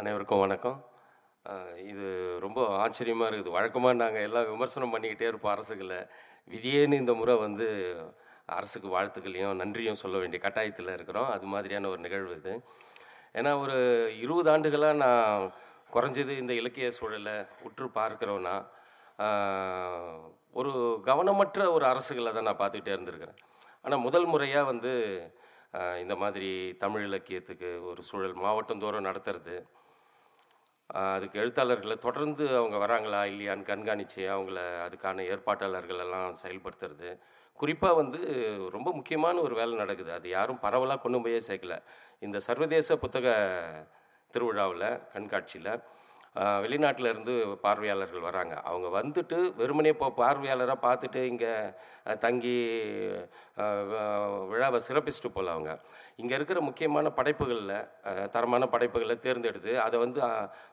அனைவருக்கும் வணக்கம். இது ரொம்ப ஆச்சரியமாக இருக்குது. வழக்கமாக நாங்கள் எல்லாம் விமர்சனம் பண்ணிக்கிட்டே இருப்போம் அரசுகளை. விதியேன்னு இந்த முறை வந்து அரசுக்கு வாழ்த்துக்களையும் நன்றியும் சொல்ல வேண்டிய கட்டாயத்தில் இருக்கிறோம். அது மாதிரியான ஒரு நிகழ்வு இது. ஏன்னா ஒரு இருபது ஆண்டுகளாக நான் குறைஞ்சது இந்த இலக்கிய சூழலை உற்று பார்க்குறோன்னா ஒரு கவனமற்ற ஒரு அரசுகளை தான் நான் பார்த்துக்கிட்டே இருந்திருக்கிறேன். ஆனால் முதல் முறையாக வந்து இந்த மாதிரி தமிழ் இலக்கியத்துக்கு ஒரு சூழல் மாவட்டந்தோறும் நடத்துறது அதுக்கு எழுத்தாளர்களை தொடர்ந்து அவங்க வராங்களா இல்லையான்னு கண்காணித்து அவங்கள அதுக்கான ஏற்பாட்டாளர்களெல்லாம் செயல்படுத்துறது. குறிப்பாக வந்து ரொம்ப முக்கியமான ஒரு வேலை நடக்குது. அது யாரும் பரவலாக கொண்டு போயே சேர்க்கல. இந்த சர்வதேச புத்தக திருவிழாவில் கண்காட்சியில் வெளிநாட்டிலேருந்து பார்வையாளர்கள் வராங்க. அவங்க வந்துட்டு வெறுமனே இப்போ பார்வையாளராக பார்த்துட்டு இங்கே தங்கி வ- விழாவை சிறப்பிச்சுட்டு போகல அவங்க. இங்கே இருக்கிற முக்கியமான படைப்புகளில் தரமான படைப்புகளை தேர்ந்தெடுத்து அதை வந்து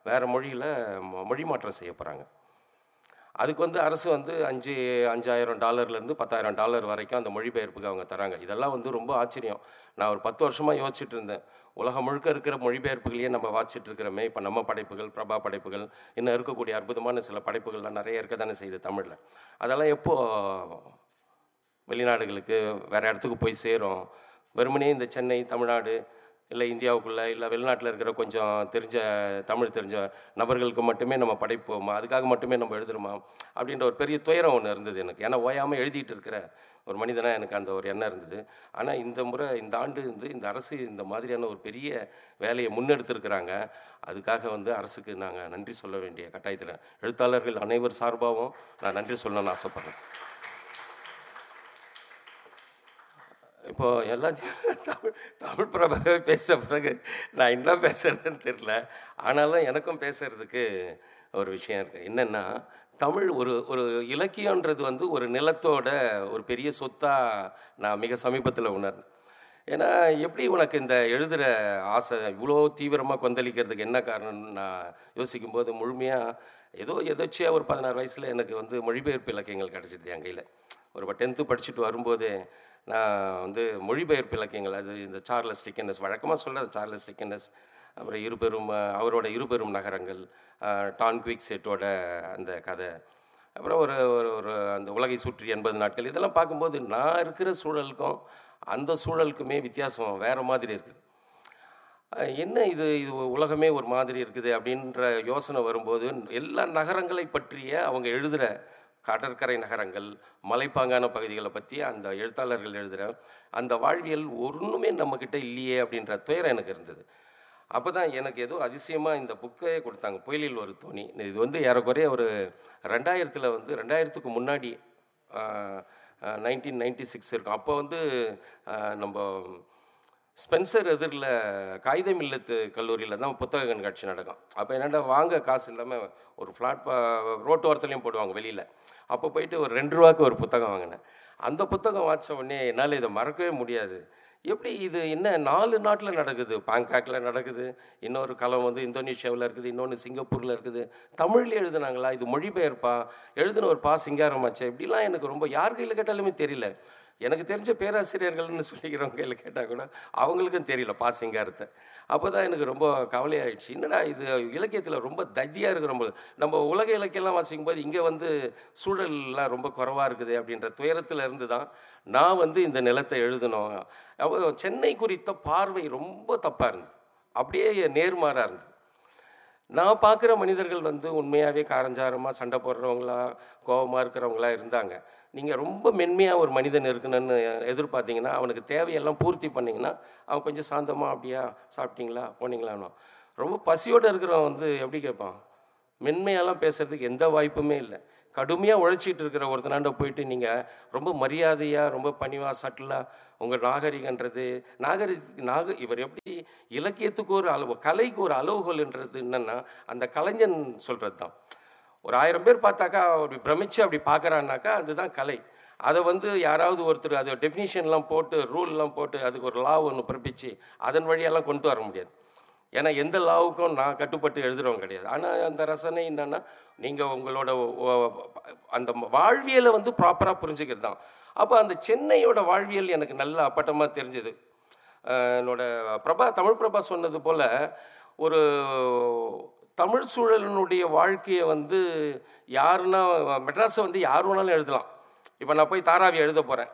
வேறு மொழியில் மொழி மாற்றம் செய்ய போகிறாங்க அதுக்கு வந்து அரசு வந்து அஞ்சு அஞ்சாயிரம் டாலர்லேருந்து பத்தாயிரம் டாலர் வரைக்கும் அந்த மொழிபெயர்ப்புக்கு அவங்க தராங்க. இதெல்லாம் வந்து ரொம்ப ஆச்சரியம். நான் ஒரு பத்து வருஷமாக யோசிச்சுட்டு இருந்தேன். உலகம் முழுக்க இருக்கிற மொழிபெயர்ப்புகளையே நம்ம வாசிச்சுட்டு இருக்கிறோமே. இப்போ நம்ம படைப்புகள் பிரபா படைப்புகள் இன்னும் இருக்கக்கூடிய அற்புதமான சில படைப்புகள்லாம் நிறைய இருக்க தானே செய்யுது தமிழில். அதெல்லாம் எப்போ வெளிநாடுகளுக்கு வேறு இடத்துக்கு போய் சேரும்? வெறுமனே இந்த சென்னை தமிழ்நாடு இல்லை இந்தியாவுக்குள்ளே இல்லை வெளிநாட்டில் இருக்கிற கொஞ்சம் தெரிஞ்ச தமிழ் தெரிஞ்ச நபர்களுக்கு மட்டுமே நம்ம படைப்போமா? அதுக்காக மட்டுமே நம்ம எழுதுறோமா? அப்படின்ற ஒரு பெரிய துயரம் ஒன்று இருந்தது எனக்கு. ஏன்னா ஓயாமல் எழுதிட்டு இருக்கிற ஒரு மனிதனாக எனக்கு அந்த ஒரு எண்ணம் இருந்தது. ஆனால் இந்த முறை இந்த ஆண்டு வந்து இந்த அரசு இந்த மாதிரியான ஒரு பெரிய வேலையை முன்னெடுத்திருக்கிறாங்க. அதுக்காக வந்து அரசுக்கு நாங்கள் நன்றி சொல்ல வேண்டிய கட்டாயத்தில் எழுத்தாளர்கள் அனைவர் சார்பாகவும் நான் நன்றி சொல்லணும்னு ஆசைப்பட்றேன். இப்போ எல்லாம் தமிழ் தமிழ் பிரபாகவே பேசுகிற பிறகு நான் என்ன பேசுறதுன்னு தெரில ஆனாலும் எனக்கும் பேசுகிறதுக்கு ஒரு விஷயம் இருக்குது என்னென்னா தமிழ் ஒரு ஒரு இலக்கியன்றது வந்து ஒரு நிலத்தோட ஒரு பெரிய சொத்தாக நான் மிக சமீபத்தில் உணர்ந்தேன். ஏன்னா எப்படி உனக்கு இந்த எழுதுகிற ஆசை இவ்வளோ தீவிரமாக கொந்தளிக்கிறதுக்கு என்ன காரணம்னு நான் யோசிக்கும்போது முழுமையாக ஏதோ எதாச்சியாக ஒரு பதினாறு வயசில் எனக்கு வந்து மொழிபெயர்ப்பு இலக்கியங்கள் கிடச்சிடுது என் கையில். ஒரு டென்த்து படிச்சுட்டு வரும்போது நான் வந்து மொழிபெயர்ப்பு இலக்கியங்கள் அது இந்த சார்லஸ் டிக்கனஸ் வழக்கமாக சொல்ல சார்லஸ் டிக்கனஸ் அப்புறம் இருபெரும் அவரோட இருபெரும் நகரங்கள் அஹ், டான் குவிக் செட்டோட அந்த கதை அப்புறம் ஒரு ஒரு ஒரு அந்த உலகை சுற்றி எண்பது நாட்கள் இதெல்லாம் பார்க்கும்போது நான் இருக்கிற சூழலுக்கும் அந்த சூழலுக்குமே வித்தியாசம் வேறு மாதிரி இருக்குது என்ன இது இது உலகமே ஒரு மாதிரி இருக்குது அப்படின்ற யோசனை வரும்போது எல்லா நகரங்களை பற்றிய அவங்க எழுதுகிற கடற்கரை நகரங்கள் மலைப்பாங்கான பகுதிகளை பற்றி அந்த எழுத்தாளர்கள் எழுதுகிற அந்த வாழ்வியல் ஒன்றுமே நம்மக்கிட்ட இல்லையே அப்படின்ற துயரம் எனக்கு இருந்தது. அப்போ தான் எனக்கு ஏதோ அதிசயமாக இந்த புக்கே கொடுத்தாங்க. புயலில் ஒரு தோணி. இது வந்து ஏறக்குறைய ஒரு ரெண்டாயிரத்தில் வந்து ரெண்டாயிரத்துக்கு முன்னாடி நைன்டீன் நைன்டி சிக்ஸ் இருக்கும். அப்போ வந்து நம்ம ஸ்பென்சர் எதிரில் காகிதம் இல்லத்து கல்லூரியில் தான் புத்தக கண்காட்சி நடக்கும். அப்போ என்னடா வாங்க காசு இல்லாமல் ஒரு ஃப்ளாட் ரோட்டோரத்துலையும் போடுவாங்க வெளியில். அப்போ போயிட்டு ஒரு ரெண்டு ரூபாய்க்கு ஒரு புத்தகம் வாங்கினேன். அந்த புத்தகம் வாச்ச உடனே என்னால் இதை மறக்கவே முடியாது. எப்படி இது என்ன நாலு நாட்டில் நடக்குது? பாங்காக்கில் நடக்குது இன்னொரு களம் வந்து இந்தோனேஷியாவில் இருக்குது இன்னொன்று சிங்கப்பூரில் இருக்குது. தமிழில் எழுதுனாங்களா? இது மொழிபெயர்ப்பா? எழுதின ஒரு பா சிங்காரமாச்சே இப்படிலாம் எனக்கு ரொம்ப யார் கையில் கேட்டாலுமே தெரியல. எனக்கு தெரிஞ்ச பேராசிரியர்கள்னு சொல்லிக்கிறவங்க கையில் கேட்டால் கூட அவங்களுக்கும் தெரியல பா சிங்காரத்தை அப்போ தான் எனக்கு ரொம்ப கவலையாயிடுச்சு. என்னடா இது இலக்கியத்தில் ரொம்ப தத்தியாக இருக்கிறோம்போது நம்ம உலக இலக்கியெல்லாம் வாசிக்கும் போது இங்கே வந்து சூழல்லாம் ரொம்ப குறைவாக இருக்குது அப்படின்ற துயரத்தில் இருந்து தான் நான் வந்து இந்த நிலத்தை எழுதணும் அப்போ சென்னை குறித்த பார்வை ரொம்ப தப்பாக இருந்தது. அப்படியே நேர்மாறாக இருந்தது. நான் பார்க்குற மனிதர்கள் வந்து உண்மையாகவே காரஞ்சாரமாக சண்டை போடுறவங்களா கோபமாக இருக்கிறவங்களா இருந்தாங்க. நீங்கள் ரொம்ப மென்மையாக ஒரு மனிதன் இருக்கணும்னு எதிர்பார்த்தீங்கன்னா அவனுக்கு தேவையெல்லாம் பூர்த்தி பண்ணிங்கன்னா அவன் கொஞ்சம் சாந்தமாக அப்படியா சாப்பிட்டீங்களா போனீங்களான்னு ரொம்ப பசியோடு இருக்கிறவன் வந்து எப்படி கேட்பான்? மென்மையெல்லாம் பேசுகிறதுக்கு எந்த வாய்ப்புமே இல்லை. கடுமையாக உழைச்சிட்டு இருக்கிற ஒருத்தனாண்ட போயிட்டு நீங்கள் ரொம்ப மரியாதையாக ரொம்ப பணிவாக சட்டிலாக உங்கள் நாகரிகன்றது நாகரி நாக இவர் எப்படி இலக்கியத்துக்கு ஒரு அளவு கலைக்கு ஒரு அளவுகோல்ன்றது என்னென்னா அந்த கலைஞன் சொல்கிறது தான் ஒரு ஆயிரம் பேர் பார்த்தாக்கா அப்படி பிரமிச்சு அப்படி பார்க்குறான்னாக்கா அதுதான் கலை. அதை வந்து யாராவது ஒருத்தர் அதை டெஃபினிஷன்லாம் போட்டு ரூல்லாம் போட்டு அதுக்கு ஒரு லா ஒன்று பிறப்பிச்சு அதன் வழியெல்லாம் கொண்டு வர முடியாது. ஏன்னா எந்த லாவுக்கும் நான் கட்டுப்பட்டு எழுதுறவங்க கிடையாது. ஆனால் அந்த ரசனை என்னென்னா நீங்கள் உங்களோட அந்த வாழ்வியலை வந்து ப்ராப்பராக புரிஞ்சுக்கிறது தான். அப்போ அந்த சென்னையோட வாழ்வியல் எனக்கு நல்ல அப்பட்டமாக தெரிஞ்சுது. என்னோட பிரபா தமிழ் பிரபா சொன்னது போல் ஒரு தமிழ் சூழலினுடைய வாழ்க்கையை வந்து யாருன்னா மெட்ராஸை வந்து யார் வேணாலும் எழுதலாம். இப்போ நான் போய் தாராவி எழுத போகிறேன்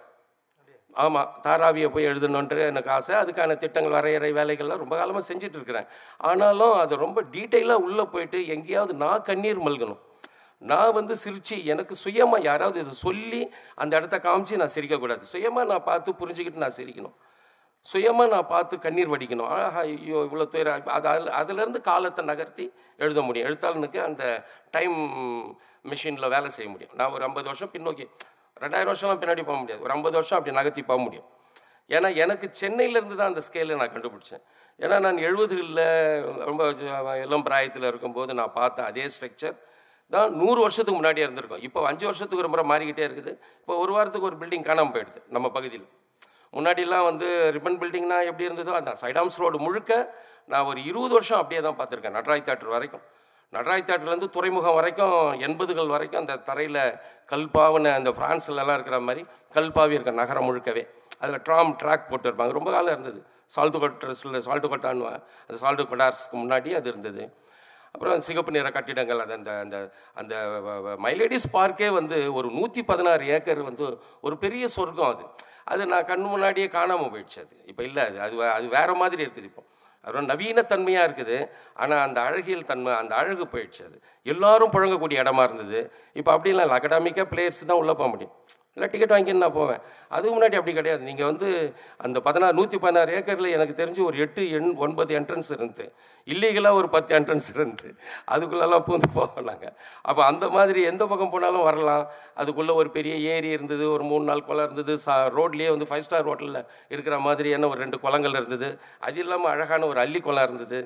ஆமாம் தாராவியை போய் எழுதணுன்ற எனக்கு ஆசை. அதுக்கான திட்டங்கள் வரையறை வேலைகள்லாம் ரொம்ப காலமாக செஞ்சுட்டு இருக்கிறேன் ஆனாலும் அது ரொம்ப டீட்டெயிலாக உள்ளே போயிட்டு எங்கேயாவது நான் கண்ணீர் மல்கணும். நான் வந்து சிரித்து எனக்கு சுயமாக யாராவது இதை சொல்லி அந்த இடத்த காமிச்சு நான் சிரிக்கக்கூடாது. சுயமாக நான் பார்த்து புரிஞ்சுக்கிட்டு நான் சிரிக்கணும். சுயமாக நான் பார்த்து கண்ணீர் வடிக்கணும். ஆஹா ஐயோ இவ்வளோ துயரம் அது அதில் அதுலேருந்து காலத்தை நகர்த்தி எழுத முடியும். எழுத்தாளனுக்கு அந்த டைம் மிஷினில் வேலை செய்ய முடியும். நான் ஒரு ஐம்பது வருஷம் பின்னோக்கி ரெண்டாயிரம் வருஷம்லாம் பின்னாடி போக முடியாது. ஒரு ஐம்பது வருஷம் அப்படி நகர்த்தி போக முடியும். ஏன்னா எனக்கு சென்னையிலேருந்து தான் அந்த ஸ்கேலை நான் கண்டுபிடிச்சேன். ஏன்னா நான் எழுபதுகளில் ரொம்ப இளம் பிராயத்தில் இருக்கும்போது நான் பார்த்த அதே ஸ்ட்ரக்சர் தான் நூறு வருஷத்துக்கு முன்னாடியே இருந்திருக்கும். இப்போ அஞ்சு வருஷத்துக்கு ஒரு முறை மாறிக்கிட்டே இருக்குது. இப்போ ஒரு வாரத்துக்கு ஒரு பில்டிங் காணாமல் போயிடுது நம்ம பகுதியில். முன்னாடிலாம் வந்து ரிப்பன் பில்டிங்னா எப்படி இருந்ததோ அந்த சைடாம்ஸ் ரோடு முழுக்க நான் ஒரு இருபது வருஷம் அப்படியே தான் பார்த்துருக்கேன் நட்ராய் தேட்டர் வரைக்கும். நடராய் தேட்டர்லேருந்து துறைமுகம் வரைக்கும் எண்பதுகள் வரைக்கும் அந்த தரையில் கல்பாவின அந்த ஃப்ரான்ஸ்லலாம் இருக்கிற மாதிரி கல்பாவி இருக்க நகரம் முழுக்கவே. அதில் ட்ராம் ட்ராக் போட்டு இருப்பாங்க ரொம்ப காலம் இருந்தது. சால்ட்டு கொட்டர்ஸில் சால்ட்டு கொட்டான்னு அந்த சால்ட்டு கொட்டார்ஸ்க்கு முன்னாடி அது இருந்தது. அப்புறம் சிகப்பு நிற கட்டிடங்கள் அது அந்த அந்த அந்த மைலேடிஸ் பார்க்கே வந்து ஒரு நூற்றி பதினாறு ஏக்கர் வந்து ஒரு பெரிய சொர்க்கம் அது. அது நான் கண் முன்னாடியே காணாமல் போயிடுச்சு அது. இப்போ இல்லை அது. அது அது வேறு மாதிரி இருக்குது இப்போ. அது நவீனத்தன்மையாக இருக்குது. ஆனால் அந்த அழகியல் தன்மை அந்த அழகு போயிடுச்சு அது. எல்லாரும் புழங்கக்கூடிய இடமா இருந்தது. இப்போ அப்படிலாம் இல்லை. அகடாமிக்காக பிளேயர்ஸ் தான் உள்ளே போக முடியும். இல்லை டிக்கெட் வாங்கின்னு நான் போவேன். அதுக்கு முன்னாடி அப்படி கிடையாது. நீங்கள் வந்து அந்த பதினாறு நூற்றி பதினாறு ஏக்கரில் எனக்கு தெரிஞ்சு ஒரு எட்டு எண் ஒன்பது என்ட்ரன்ஸ் இருந்து இல்லீகலாக ஒரு பத்து என்ட்ரன்ஸ் இருந்து அதுக்குள்ளெல்லாம் பூந்து போவோம் நாங்கள் அப்போ அந்த மாதிரி எந்த பக்கம் போனாலும் வரலாம். அதுக்குள்ளே ஒரு பெரிய ஏரி இருந்தது ஒரு மூணு நாள் குளம் இருந்தது சா ரோட்லேயே வந்து ஃபைவ் ஸ்டார் ஹோட்டலில் இருக்கிற மாதிரியான ஒரு ரெண்டு குளங்கள் இருந்தது. அது இல்லாமல் அழகான ஒரு அள்ளி குளம் இருந்தது.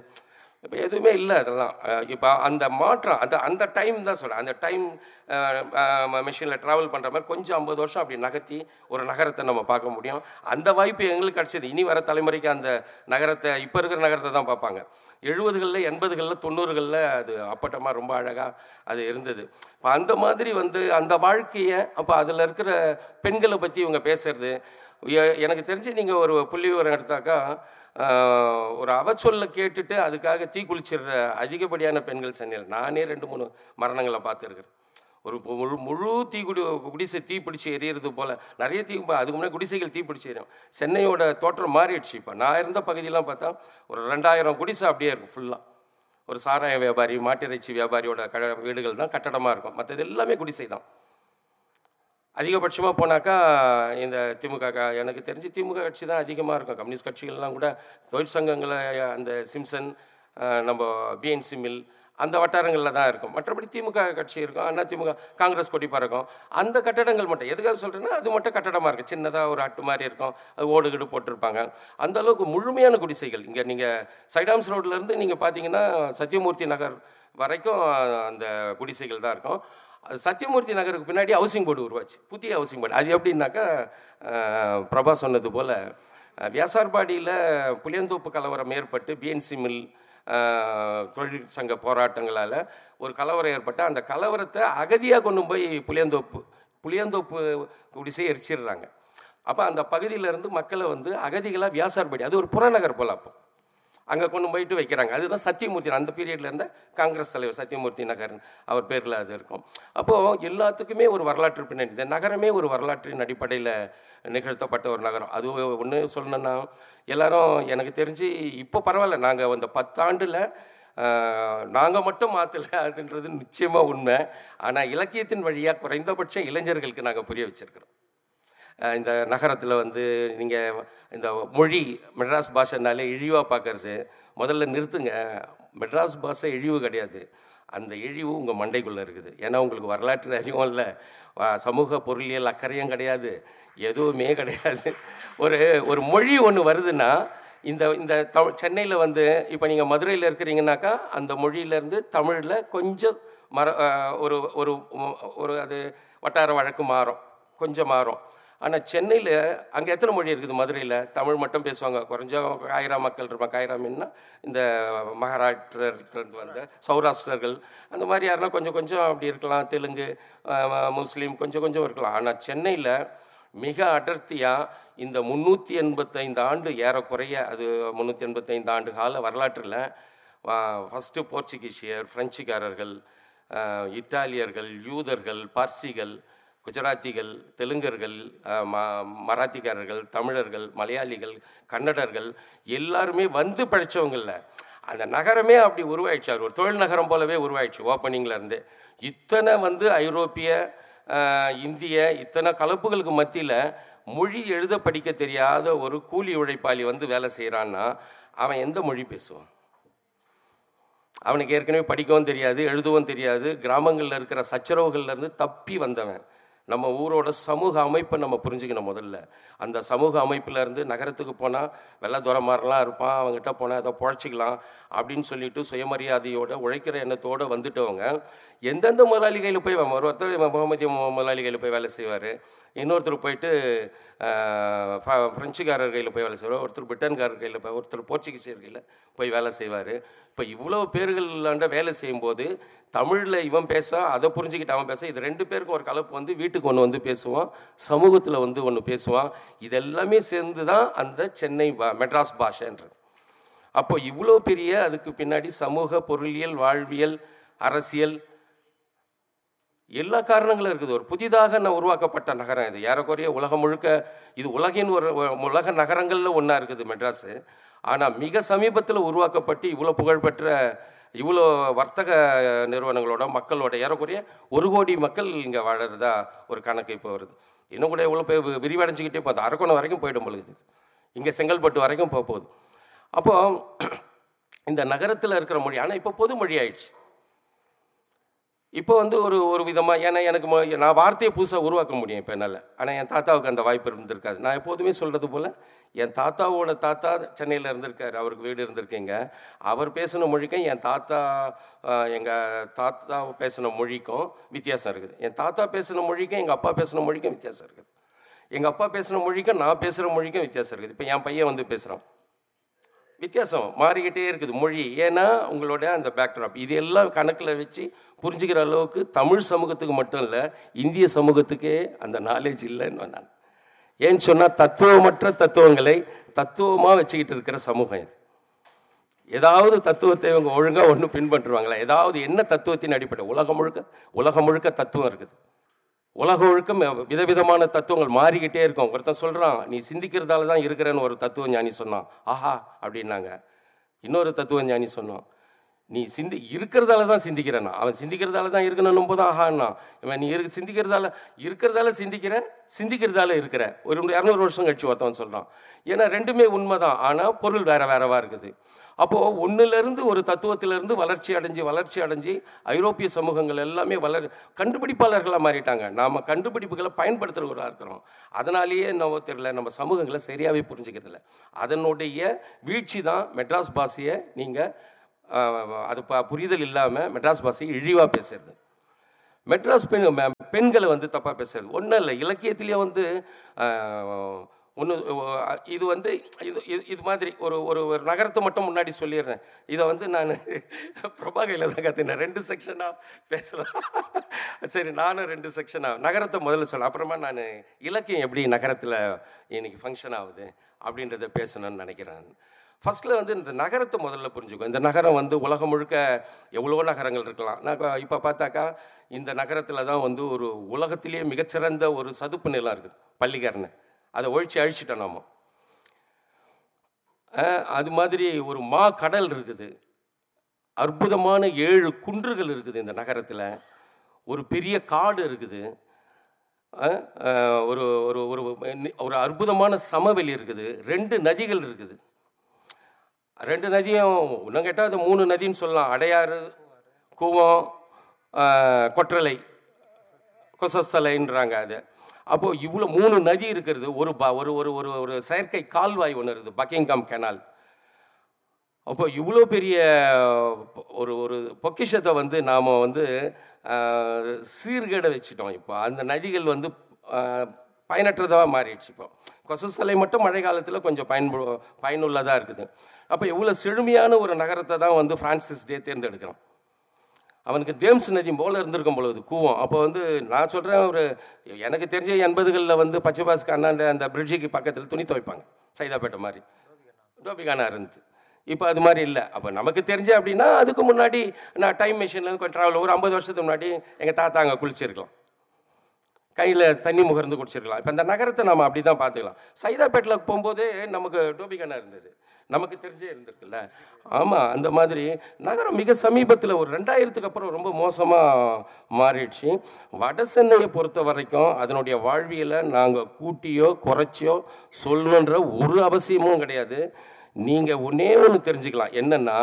இப்போ எதுவுமே இல்லை அதெல்லாம். இப்போ அந்த மாற்றம் அந்த அந்த டைம் தான் சொல்கிறேன் அந்த டைம் மிஷினில் ட்ராவல் பண்ணுற மாதிரி கொஞ்சம் ஐம்பது வருஷம் அப்படி நகர்த்தி ஒரு நகரத்தை நம்ம பார்க்க முடியும். அந்த வாய்ப்பு எங்களுக்கு கிடச்சிது. இனி வர தலைமுறைக்கு அந்த நகரத்தை இப்போ இருக்கிற நகரத்தை தான் பார்ப்பாங்க. எழுபதுகளில் எண்பதுகளில் தொண்ணூறுகளில் அது அப்பட்டமாக ரொம்ப அழகாக அது இருந்தது. இப்போ அந்த மாதிரி வந்து அந்த வாழ்க்கையை அப்போ அதில் இருக்கிற பெண்களை பற்றி இவங்க பேசுறது எனக்கு தெரிஞ்சு நீங்கள் ஒரு புள்ளி விவரம் எடுத்தாக்கா ஒரு அவச்சொல்ல கேட்டுட்டு அதுக்காக தீ குளிச்சிடுற அதிகப்படியான பெண்கள் சென்னையில். நானே ரெண்டு மூணு மரணங்களை பார்த்துருக்குறேன். ஒரு முழு முழு தீ குடி குடிசை தீ பிடிச்சி எரியறது போல் நிறைய தீ அதுக்கு முன்னாடி குடிசைகள் தீ பிடிச்சி எரியும் சென்னையோட தோற்றம் மாறிடுச்சு இப்போ. நான் இருந்த பகுதியெலாம் பார்த்தா ஒரு ரெண்டாயிரம் குடிசை அப்படியே இருக்கும் ஃபுல்லாக ஒரு சாராய வியாபாரி மாட்டிறைச்சி வியாபாரியோட க வீடுகள் தான் கட்டடமாக இருக்கும். மற்றது எல்லாமே குடிசை தான். அதிகபட்சமாக போனாக்கா இந்த திமுக எனக்கு தெரிஞ்சு திமுக கட்சி தான் அதிகமாக இருக்கும். கம்யூனிஸ்ட் கட்சிகள்லாம் கூட தொழிற்சங்கங்களை அந்த சிம்சன் நம்ம பிஎன்சி மில் அந்த வட்டாரங்களில் தான் இருக்கும். மற்றபடி திமுக கட்சி இருக்கும். அண்ணா திமுக காங்கிரஸ் கொடி இருக்கும் அந்த கட்டடங்கள் மட்டும் எதுக்காக சொல்கிறேன்னா அது மட்டும் கட்டடமாக இருக்குது சின்னதாக ஒரு அட்டு மாதிரி இருக்கும். அது ஓடுகீடு போட்டிருப்பாங்க. அந்த அளவுக்கு முழுமையான குடிசைகள். இங்கே நீங்கள் சைடாம்ஸ் ரோட்லேருந்து நீங்கள் பார்த்தீங்கன்னா சத்யமூர்த்தி நகர் வரைக்கும் அந்த குடிசைகள் தான் இருக்கும். அது நகருக்கு பின்னாடி ஹவுசிங் போர்டு உருவாச்சு. புதிய ஹவுசிங் போர்டு அது எப்படின்னாக்கா பிரபா சொன்னது போல் வியாசார்பாடியில் புளியந்தோப்பு கலவரம் ஏற்பட்டு பிஎன்சி மில் தொழிற்சங்க போராட்டங்களால் ஒரு கலவரம் ஏற்பட்டு அந்த கலவரத்தை அகதியாக கொண்டு போய் புளியந்தோப்பு புளியந்தோப்பு குடிசை எரிச்சிடுறாங்க. அப்போ அந்த பகுதியிலேருந்து மக்களை வந்து அகதிகளாக வியாசார்பாடி அது ஒரு புறநகர் போல் அப்போ. அங்கே கொண்டு போயிட்டு வைக்கிறாங்க. அதுதான் சத்தியமூர்த்தி. அந்த பீரியடில் இருந்த காங்கிரஸ் தலைவர் சத்தியமூர்த்தி நகரன் அவர் பேரில் அது இருக்கும். அப்போது எல்லாத்துக்குமே ஒரு வரலாற்று பின்னணி. இந்த நகரமே ஒரு வரலாற்றின் அடிப்படையில் நிகழ்த்தப்பட்ட ஒரு நகரம். அது ஒன்று சொல்லணும்னா எல்லாரும் எனக்கு தெரிஞ்சு இப்போ பரவாயில்ல. நாங்கள் அந்த பத்தாண்டில் நாங்கள் மட்டும் மாற்றலை அதுன்றது நிச்சயமாக உண்மை. ஆனால் இலக்கியத்தின் வழியாக குறைந்தபட்சம் இளைஞர்களுக்கு நாங்கள் புரிய வச்சுருக்கிறோம். இந்த நகரத்தில் வந்து நீங்கள் இந்த மொழி மெட்ராஸ் பாஷைனாலே இழிவாக பார்க்கறது முதல்ல நிறுத்துங்க. மெட்ராஸ் பாஷை இழிவு கிடையாது. அந்த இழிவு உங்கள் மண்டைக்குள்ளே இருக்குது. ஏன்னா உங்களுக்கு வரலாற்று அறிவும் இல்லை சமூக பொருளியல் அக்கறையும் கிடையாது. எதுவுமே கிடையாது. ஒரு ஒரு மொழி ஒன்று வருதுன்னா இந்த இந்த தமிழ் சென்னையில் வந்து இப்போ நீங்கள் மதுரையில் இருக்கிறீங்கனாக்கா அந்த மொழியிலேருந்து தமிழில் கொஞ்சம் மர ஒரு ஒரு ஒரு அது வட்டார வழக்கு மாறும். கொஞ்சம் மாறும். ஆனால் சென்னையில் அங்கே எத்தனை மொழி இருக்குது? மதுரையில். தமிழ் மட்டும் பேசுவாங்க. கொஞ்சம் காயிரா மக்கள் இருப்பாங்க காயிராமின்னா இந்த மகாராஷ்டிரத்துலேருந்து வந்த சௌராஷ்டிரர்கள். அந்த மாதிரி யாருன்னா கொஞ்சம் கொஞ்சம் அப்படி இருக்கலாம். தெலுங்கு முஸ்லீம் கொஞ்சம் கொஞ்சம் இருக்கலாம். ஆனால் சென்னையில் மிக அடர்த்தியாக இந்த முந்நூற்றி எண்பத்தைந்து ஆண்டு ஏறக்குறைய அது முந்நூற்றி எண்பத்தைந்து ஆண்டு கால வரலாற்றில் ஃபஸ்ட்டு போர்ச்சுகீசியர் ஃப்ரெஞ்சுக்காரர்கள் இத்தாலியர்கள் யூதர்கள் பார்சிகள் குஜராத்திகள் தெலுங்கர்கள் ம மராத்திக்காரர்கள் தமிழர்கள் மலையாளிகள் கன்னடர்கள் எல்லாருமே வந்து படித்தவங்கள அந்த நகரமே அப்படி உருவாயிடுச்சு. அவர் ஒரு தொழில் நகரம் போலவே உருவாயிடுச்சு ஓப்பனிங்கில் இருந்து இத்தனை வந்து ஐரோப்பிய இந்திய இத்தனை கலப்புகளுக்கு மத்தியில் மொழி எழுத படிக்க தெரியாத ஒரு கூலி உழைப்பாளி வந்து வேலை செய்கிறான்னா அவன் எந்த மொழி பேசுவான்? அவனுக்கு ஏற்கனவே படிக்கவும் தெரியாது எழுதவும் தெரியாது கிராமங்களில் இருக்கிற சச்சரவுகள்லேருந்து தப்பி வந்தவன். நம்ம ஊரோட சமூக அமைப்பை நம்ம புரிஞ்சுக்கணும் முதல்ல. அந்த சமூக அமைப்பிலேருந்து நகரத்துக்கு போனால் வெள்ளை மாதிரிலாம் இருப்பான் அவங்ககிட்ட போனால் ஏதோ பொழைச்சிக்கலாம் அப்படின்னு சொல்லிட்டு சுயமரியாதையோட உழைக்கிற எண்ணத்தோடு வந்துட்டவங்க. எந்தெந்த முதலாளி கையில் போய் ஒருத்தர் முகமதிய முதலாளி கையில் போய் வேலை செய்வார்? இன்னொருத்தர் போயிட்டு ஃப்ரெஞ்சுக்காரர் கையில் போய் வேலை செய்வார். ஒருத்தர் பிரிட்டன்காரர் கையில் போய் ஒருத்தர் போர்ச்சுகீசியர் கையில் போய் வேலை செய்வார். இப்போ இவ்வளோ பேர்களாண்ட வேலை செய்யும்போது தமிழில் இவன் பேச அதை புரிஞ்சுக்கிட்டு அவன் பேச இது ரெண்டு பேருக்கும் ஒரு கலப்பு வந்து வீட்டுக்கு ஒன்று வந்து பேசுவான் சமூகத்தில் வந்து ஒன்று பேசுவான். இதெல்லாமே சேர்ந்து தான் அந்த சென்னை பா மெட்ராஸ் பாஷைன்றது. அப்போ இவ்வளோ பெரிய அதுக்கு பின்னாடி சமூக பொருளியல் வாழ்வியல் அரசியல் எல்லா காரணங்களும் இருக்குது. ஒரு புதிதாக நான் உருவாக்கப்பட்ட நகரம் இது. ஏறக்குறைய உலகம் முழுக்க இது உலகின் ஒரு உலக நகரங்களில் ஒன்றா இருக்குது மெட்ராஸு. ஆனால் மிக சமீபத்தில் உருவாக்கப்பட்டு இவ்வளோ புகழ்பெற்ற இவ்வளோ வர்த்தக நிறுவனங்களோட மக்களோட ஏறக்குறைய ஒரு கோடி மக்கள் இங்கே வாழறதா ஒரு கணக்கு இப்போ வருது. இன்னும் கூட இவ்வளோ பேர் விரிவடைஞ்சிக்கிட்டே போகுது. அரக்கோணம் வரைக்கும் போயிடும் பொழுது இங்கே செங்கல்பட்டு வரைக்கும் போக போகுது. அப்போது இந்த நகரத்தில் இருக்கிற மொழி ஆனால் இப்போ பொது மொழி ஆயிடுச்சு. இப்போ வந்து ஒரு ஒரு விதமாக ஏன்னா எனக்கு மொ- நான் வார்த்தையை புதுசாக உருவாக்க முடியும் இப்போ என்னால். ஆனால் என் தாத்தாவுக்கு அந்த வாய்ப்பு இருந்திருக்காது. நான் எப்போதுமே சொல்கிறது போல் என் தாத்தாவோட தாத்தா சென்னையில் இருந்திருக்காரு அவருக்கு வீடு இருந்திருக்கீங்க. அவர் பேசின மொழிக்கும் என் தாத்தா எங்கள் தாத்தா பேசின மொழிக்கும் வித்தியாசம் இருக்குது. என் தாத்தா பேசின மொழிக்கும் எங்கள் அப்பா பேசின மொழிக்கும் வித்தியாசம் இருக்குது. எங்கள் அப்பா பேசின மொழிக்கும் நான் பேசுகிற மொழிக்கும் வித்தியாசம் இருக்குது. இப்போ என் பையன் வந்து பேசுகிறான் வித்தியாசம் மாறிக்கிட்டே இருக்குது மொழி. ஏன்னா உங்களோட அந்த பேக்ட்ராப் இது எல்லாம் கணக்கில் வச்சு புரிஞ்சுக்கிற அளவுக்கு தமிழ் சமூகத்துக்கு மட்டும் இல்லை இந்திய சமூகத்துக்கே அந்த நாலேஜ் இல்லைன்னு நான் ஏன்னு சொன்னால் தத்துவமற்ற தத்துவங்களை தத்துவமாக வச்சுக்கிட்டு இருக்கிற சமூகம் இது. ஏதாவது தத்துவத்தை இவங்க ஒழுங்காக ஒன்றும் பின்பற்றுவாங்களா? ஏதாவது என்ன தத்துவத்தின் அடிப்படை? உலகம் முழுக்க உலகம் முழுக்க தத்துவம் இருக்குது. உலகம் முழுக்க விதவிதமான தத்துவங்கள் மாறிக்கிட்டே இருக்கும். ஒருத்தன் சொல்கிறான் நீ சிந்திக்கிறதால தான் இருக்கிறேன்னு ஒரு தத்துவ ஞானி சொன்னான். ஆஹா அப்படின்னாங்க. இன்னொரு தத்துவ ஞானி சொன்னான் நீ சிந்தி இருக்கிறதால தான் சிந்திக்கிறேன்னா. அவன் சிந்திக்கிறதால தான் இருக்கணும் போது ஆஹான்னா இவன் நீ இரு சிந்திக்கிறதால இருக்கிறதால சிந்திக்கிற சிந்திக்கிறதால இருக்கிற. ஒரு இரநூறு வருஷம் கழிச்சு ஒருத்தவன் சொல்கிறான் ஏன்னா ரெண்டுமே உண்மை தான் ஆனால் பொருள் வேற வேறவா இருக்குது. அப்போது ஒன்றுலேருந்து ஒரு தத்துவத்திலேருந்து வளர்ச்சி அடைஞ்சு வளர்ச்சி அடைஞ்சு ஐரோப்பிய சமூகங்கள் எல்லாமே வளர் கண்டுபிடிப்பாளர்களாக மாறிட்டாங்க. நாம் கண்டுபிடிப்புகளை பயன்படுத்துகிறவர்களாக இருக்கிறோம். அதனாலேயே என்னவோ தெரியல நம்ம சமூகங்களை சரியாகவே புரிஞ்சுக்கிறதில்ல. அதனுடைய வீழ்ச்சி தான் மெட்ராஸ் பாஷையை நீங்கள் அது ப புரிதல் இல்லாமல் மெட்ராஸ் பாஷையை இழிவாக பேசுறது. மெட்ராஸ் பெண் பெண்களை வந்து தப்பாக பேசுறது. ஒன்றும் இல்லை இலக்கியத்திலேயே வந்து ஒன்று இது வந்து இது இது இது மாதிரி ஒரு ஒரு ஒரு நகரத்தை மட்டும் முன்னாடி சொல்லிடுறேன். இதை வந்து நான் பிரபாகையில் தான் கற்றுனேன் ரெண்டு செக்ஷனாக பேசலாம். சரி நானும் ரெண்டு செக்ஷனாக நகரத்தை முதல்ல சொல்ல. அப்புறமா நான் இலக்கியம் எப்படி நகரத்தில் இன்னைக்கு ஃபங்க்ஷன் ஆகுது அப்படின்றத பேசணும்னு நினைக்கிறேன். ஃபஸ்ட்டில் வந்து இந்த நகரத்தை முதல்ல புரிஞ்சுக்கும் இந்த நகரம் வந்து உலகம் முழுக்க எவ்வளோ நகரங்கள் இருக்கலாம். நான் இப்போ பார்த்தாக்கா இந்த நகரத்தில் தான் வந்து ஒரு உலகத்திலேயே மிகச்சிறந்த ஒரு சதுப்பு நிலம் இருக்குது பள்ளிக்கரணை. அதை ஒழிச்சு அழிச்சிட்டோம் நாம. அது மாதிரி ஒரு மா கடல் இருக்குது. அற்புதமான ஏழு குன்றுகள் இருக்குது இந்த நகரத்தில். ஒரு பெரிய காடு இருக்குது. ஒரு ஒரு ஒரு அற்புதமான சமவெளி இருக்குது. ரெண்டு நதிகள் இருக்குது. ரெண்டு நதியும் இன்னும் கேட்டால் அது மூணு நதின்னு சொல்லலாம். அடையாறு கூவம் கொற்றலை கொசஸ்தலைன்றாங்க அது. அப்போது இவ்வளோ மூணு நதி இருக்கிறது ஒரு ப ஒரு ஒரு ஒரு ஒரு செயற்கை கால்வாய் ஒன்று இருக்குது பக்கிங்காம் கெனால். அப்போ இவ்வளோ பெரிய ஒரு ஒரு பொக்கிஷத்தை வந்து நாம் வந்து சீர்கேட வச்சிட்டோம் இப்போ. அந்த நதிகள் வந்து பயனற்றதாக மாறிடுச்சு இப்போ. கொசஸ்தலை மட்டும் மழை காலத்தில் கொஞ்சம் பயன்பு பயனுள்ளதாக இருக்குது. அப்போ எவ்வளோ செழுமையான ஒரு நகரத்தை தான் வந்து ஃப்ரான்சிஸ் டே தேர்ந்தெடுக்கிறான். அவனுக்கு தேம்ஸ் நதி போல இருந்திருக்கும் பொழுது கூவம். அப்போ வந்து நான் சொல்கிறேன் ஒரு எனக்கு தெரிஞ்ச எண்பதுகளில் வந்து பச்சை பாஸ்க்கு அண்ணாண்ட அந்த பிரிட்ஜுக்கு பக்கத்தில் துணி துவைப்பாங்க. சைதாப்பேட்டை மாதிரி. டோபிகானா இருந்தது இப்போ அது மாதிரி இல்லை. அப்போ நமக்கு தெரிஞ்ச அப்படின்னா அதுக்கு முன்னாடி நான் டைம் மிஷின்லேருந்து கொஞ்சம் ட்ராவல் ஒரு ஐம்பது வருஷத்துக்கு முன்னாடி எங்கள் தாத்தா அங்கே குளிச்சிருக்கலாம். கையில் தண்ணி முகர்ந்து குடிச்சிருக்கலாம். இப்போ இந்த நகரத்தை நம்ம அப்படி தான் பார்த்துக்கலாம். சைதாப்பேட்டில் போகும்போதே நமக்கு டோபிகானா இருந்தது. நமக்கு தெரிஞ்சே இருந்திருக்குல்ல. ஆமாம் அந்த மாதிரி நகரம் மிக சமீபத்தில் ஒரு ரெண்டாயிரத்துக்கு அப்புறம் ரொம்ப மோசமாக மாறிடுச்சு. வட சென்னையை பொறுத்த வரைக்கும் அதனுடைய வாழ்வியலை நாங்கள் கூட்டியோ குறைச்சியோ சொல்லணுன்ற ஒரு அவசியமும் கிடையாது. நீங்கள் ஒன்றே ஒன்று தெரிஞ்சுக்கலாம். என்னென்னா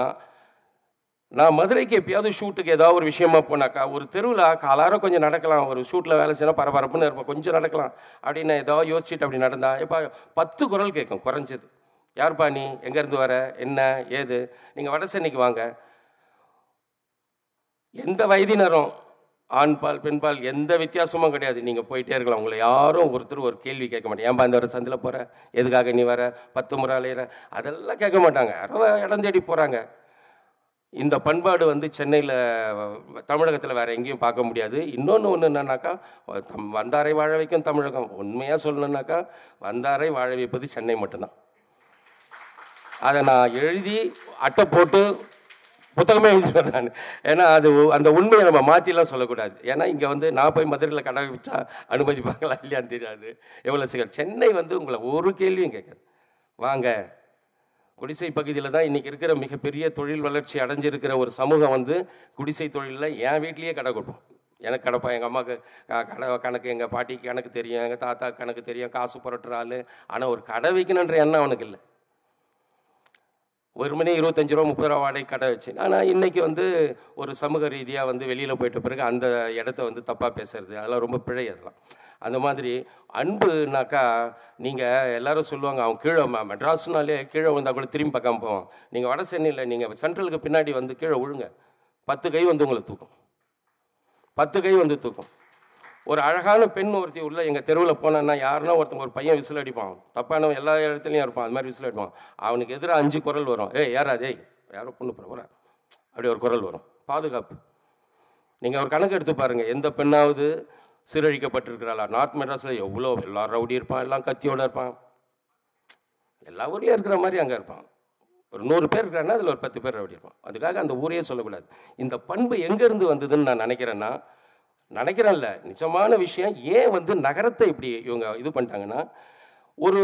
நான் மதுரைக்கு எப்பயாவது ஷூட்டுக்கு ஏதாவது ஒரு விஷயமா போனாக்கா ஒரு தெருவில் காலாரம் கொஞ்சம் நடக்கலாம் ஒரு ஷூட்டில் வேலை செய்யணும் பரபரப்புன்னு இருப்போம். கொஞ்சம் நடக்கலாம். அப்படின்னு ஏதாவது யோசிச்சுட்டு அப்படி நடந்தா இப்போ பத்து குரல் கேட்கும் குறைஞ்சது. யார்ப்பா நீ? எங்கேருந்து வர? என்ன? ஏது? நீங்கள் வட சென்னைக்கு வாங்க. எந்த வயதினரும் ஆண்பால் பெண்பால் எந்த வித்தியாசமும் கிடையாது. நீங்கள் போயிட்டே இருக்கலாம். உங்களை யாரும் ஒருத்தர் ஒரு கேள்வி கேட்க மாட்டேன் ஏன்பா இந்த ஒரு சந்தில் போகிற எதுக்காக நீ வர? பத்து முறை அலையிற? அதெல்லாம் கேட்க மாட்டாங்க. யாரோ இடம் தேடி போகிறாங்க இந்த பண்பாடு வந்து சென்னையில் தமிழகத்தில் வேறு எங்கேயும் பார்க்க முடியாது. இன்னொன்று ஒன்று என்னன்னாக்கா தம் வந்தாரை வாழ வைக்கும் தமிழகம். உண்மையாக சொல்லணுன்னாக்கா வந்தாரை வாழ வைப்பது சென்னை மட்டும்தான். அதை நான் எழுதி அட்டை போட்டு புத்தகமே எழுதிடுவேன் நான். ஏன்னா அது அந்த உண்மையை நம்ம மாற்றிலாம் சொல்லக்கூடாது. ஏன்னா இங்கே வந்து நான் போய் மதுரையில் கடை வச்சா அனுமதிப்பாங்களா இல்லையான்னு தெரியாது. எவ்வளோ சீக்கிரம். சென்னை வந்து உங்களை ஒரு கேள்வியும் கேட்காது. வாங்க. குடிசை பகுதியில் தான் இன்றைக்கி இருக்கிற மிகப்பெரிய தொழில் வளர்ச்சி அடைஞ்சிருக்கிற ஒரு சமூகம் வந்து குடிசை தொழிலில் என் வீட்லேயே கடை கொடுப்போம். எனக்கு கடைப்பா எங்கள் அம்மாவுக்கு கடை கணக்கு எங்கள் பாட்டிக்கு கணக்கு தெரியும் எங்கள் தாத்தா கணக்கு தெரியும் காசு புரட்டுறாள் ஆனால் ஒரு கடை வைக்கணுன்ற எண்ணம் அவனுக்கு இல்லை. ஒரு மணி இருபத்தஞ்சு ரூபா முப்பது ரூபா வாடகை கடை வச்சு ஆனால் இன்றைக்கி வந்து ஒரு சமூக ரீதியாக வந்து வெளியில் போயிட்ட பிறகு அந்த இடத்த வந்து தப்பாக பேசுறது அதெல்லாம் ரொம்ப பிழை அதெல்லாம். அந்த மாதிரி அன்புனாக்கா நீங்கள் எல்லாரும் சொல்லுவாங்க அவன் கீழே மெட்ராஸ்னாலே கீழே வந்தால் கூட திரும்பி பார்க்காம போவான். நீங்கள் வட சென்னையில் நீங்கள் சென்ட்ரலுக்கு பின்னாடி வந்து கீழே விழுங்க. பத்து கை வந்து உங்களை தூக்கும். பத்து கை வந்து தூக்கும். ஒரு அழகான பெண் ஒருத்தி உள்ள எங்கள் தெருவில் போனேன்னா யாருன்னா ஒருத்தன் ஒரு பையன் விசில் அடிப்பான். தப்பானவன் எல்லா இடத்துலையும் இருப்பான். அது மாதிரி விசில் அடிப்பான். அவனுக்கு எதிராக அஞ்சு குரல் வரும். ஏய் யாரா ஏய் யாரோ பொண்ணு போகிற அப்படி ஒரு குரல் வரும். பாதுகாப்பு. நீங்கள் ஒரு கணக்கு எடுத்து பாருங்கள் எந்த பெண்ணாவது சீரழிக்கப்பட்டிருக்கிறாளா? நார்த் மெட்ராஸில் எவ்வளோ எல்லாம் ரவுடி இருப்பான் எல்லாம் கத்தியோட இருப்பான். எல்லா ஊர்லேயும் இருக்கிற மாதிரி அங்கே இருப்பான். ஒரு நூறு பேர் இருக்கிறான்னா அதில் ஒரு பத்து பேர் ரவுடி இருப்பான். அதுக்காக அந்த ஊரையே சொல்லக்கூடாது. இந்த பண்பு எங்கேருந்து வந்ததுன்னு நான் நினைக்கிறேன்னா நினைக்கிறேன்ல நிஜமான விஷயம் ஏன் வந்து நகரத்தை இப்படி இவங்க இது பண்ணிட்டாங்கன்னா ஒரு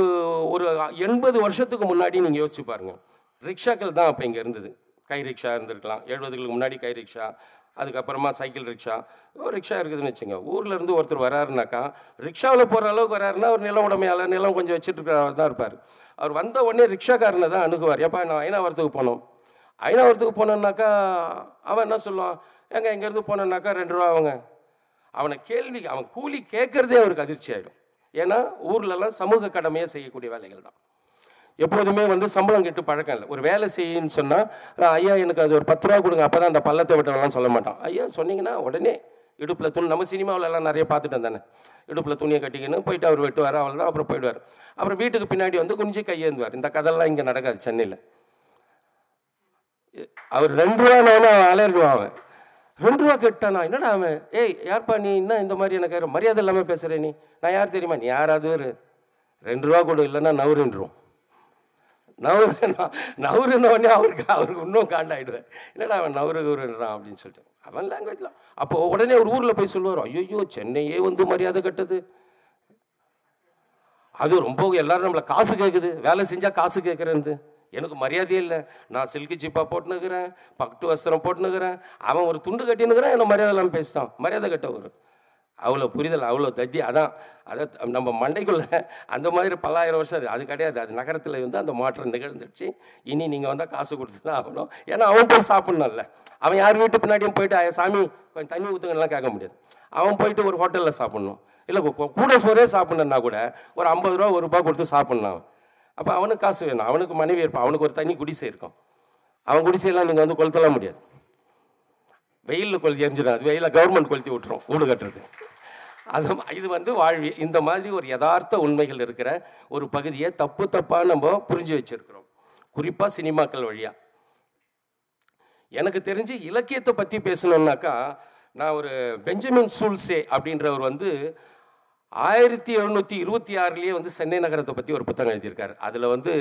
ஒரு எண்பது வருஷத்துக்கு முன்னாடி நீங்கள் யோசிச்சு பாருங்கள் ரிக்ஷாக்கள் தான் அப்போ இங்கே இருந்தது. கை ரிக்ஷா இருந்திருக்கலாம். எழுபதுகளுக்கு முன்னாடி கை ரிக்ஷா அதுக்கப்புறமா சைக்கிள் ரிக்ஷா ஒரு ரிக்ஷா இருக்குதுன்னு வச்சுங்க ஊரில் இருந்து ஒருத்தர் வராருனாக்கா ரிக்ஷாவில் போகிற அளவுக்கு வராருன்னா ஒரு நிலம் உடமையால் நிலம் கொஞ்சம் வச்சுட்டு இருக்கிறவர் தான் இருப்பார். அவர் வந்த உடனே ரிக்ஷாக்காரனை தான் அணுகுவார். ஏப்பா நான் ஐநாவரத்துக்கு போனோம். ஐநாவரத்துக்கு போனோம்னாக்கா அவன் என்ன சொல்லுவான்? ஏங்க இங்கேருந்து போனோம்னாக்கா ரெண்டு ரூபா அவங்க அவனை கேள்வி அவன் கூலி கேட்குறதே அவருக்கு அதிர்ச்சி ஆகிடும் ஏன்னா ஊர்லலாம் சமூக கடமையாக செய்யக்கூடிய வேலைகள் தான் எப்போதுமே வந்து சம்பளம் கெட்டு பழக்கம் இல்லை. ஒரு வேலை செய்யுன்னு சொன்னால் ஐயா எனக்கு அது ஒரு பத்து ரூபா கொடுங்க. அப்போ தான் அந்த பள்ளத்தை விட்டவெல்லாம் சொல்ல மாட்டான். ஐயா சொன்னீங்கன்னா உடனே இடுப்பில் துணி நம்ம சினிமாவிலலாம் நிறைய பார்த்துட்டு தானே இடுப்பில் துணியை கட்டிக்கின்னு போயிட்டு அவர் வெட்டுவார் அவள் தான் அப்புறம் போயிடுவார். அப்புறம் வீட்டுக்கு பின்னாடி வந்து குஞ்சு கையேந்துவார் இந்த கதெல்லாம் இங்கே நடக்காது சென்னையில். அவர் ரெண்டு ரூபா நானும் அலர்வான் அவன். ரெண்டு ரூபா கேட்டானா? என்னடா அவன்? ஏய் யார்ப்பா நீ? என்ன இந்த மாதிரி எனக்கு மரியாதை இல்லாமல் பேசுகிற நீ? நான் யார் தெரியுமா? நீ யாராவது ஒரு ரெண்டு ரூபா கொடு இல்லைன்னா நவருன்றோம் நவரு நவருன உடனே அவருக்கு அவருக்கு இன்னும் காண்டாயிடுவார். என்னடா அவன் நவரு குருன்றான் அப்படின்னு சொல்லிட்டு. அவன் லாங்குவேஜ்லாம் அப்போ உடனே ஒரு ஊரில் போய் சொல்லுவார் ஐயோ சென்னையே வந்து மரியாதை கட்டுது. அது ரொம்ப எல்லாரும் நம்மளை காசு கேட்குது வேலை செஞ்சால் காசு கேட்குறேன்னு எனக்கு மரியாதையே இல்லை. நான் சில்கி ஜிப்பா போட்டுனுக்கிறேன் பட்டு வஸ்திரம் போட்டுனுக்கிறேன் அவன் ஒரு துண்டு கட்டினுக்கிறான் என்ன மரியாதை இல்லாமல் பேசிட்டான். மரியாதை கட்ட ஒரு. அவ்வளோ புரிதல் அவ்வளோ தத்தி அதான் அதை நம்ம மண்டைக்குள்ள அந்த மாதிரி பல்லாயிரம் வருஷம் அது அது கிடையாது. அது நகரத்தில் வந்து அந்த மாற்றம் நிகழ்ந்துடுச்சு. இனி நீங்கள் வந்தால் காசு கொடுத்து தான் ஆகணும். ஏன்னா அவன் போய் சாப்பிட்ணும்ல. அவன் யார் வீட்டு பின்னாடியும் போயிட்டு சாமி கொஞ்சம் தண்ணி ஊற்றுங்கலாம் கேட்க முடியாது. அவன் போயிட்டு ஒரு ஹோட்டலில் சாப்பிட்ணும். இல்லை கூட சோறே சாப்பிட்ணுன்னா கூட ஒரு ஐம்பது ரூபா ஒரு ரூபா கொடுத்து சாப்பிட்ணும் அப்போ அவனுக்கு காசு வேணும். அவனுக்கு மனைவி இருப்பான் அவனுக்கு ஒரு தனி குடிசை இருக்கும். அவன் குடிசையெல்லாம் நீங்கள் வந்து கொளுத்தலாம் முடியாது. வெயிலில் கொளுத்தி எரிஞ்சிடும் அது வெயிலில் கவர்மெண்ட் கொளுத்தி விட்டுரும் வீடு கட்டுறது. அது இது வந்து வாழ்வி இந்த மாதிரி ஒரு யதார்த்த உண்மைகள் இருக்கிற ஒரு பகுதியை தப்பு தப்பாக நம்ம புரிஞ்சு வச்சிருக்கிறோம். குறிப்பாக சினிமாக்கள் வழியாக எனக்கு தெரிஞ்சு இலக்கியத்தை பற்றி பேசணுன்னாக்கா நான் ஒரு பெஞ்சமின் சூல்சே அப்படின்றவர் வந்து ஆயிரத்தி எழுநூற்றி இருபத்தி ஆறுலேயே வந்து சென்னை நகரத்தை பற்றி ஒரு புத்தகம் எழுதியிருக்காரு. அதில் வந்து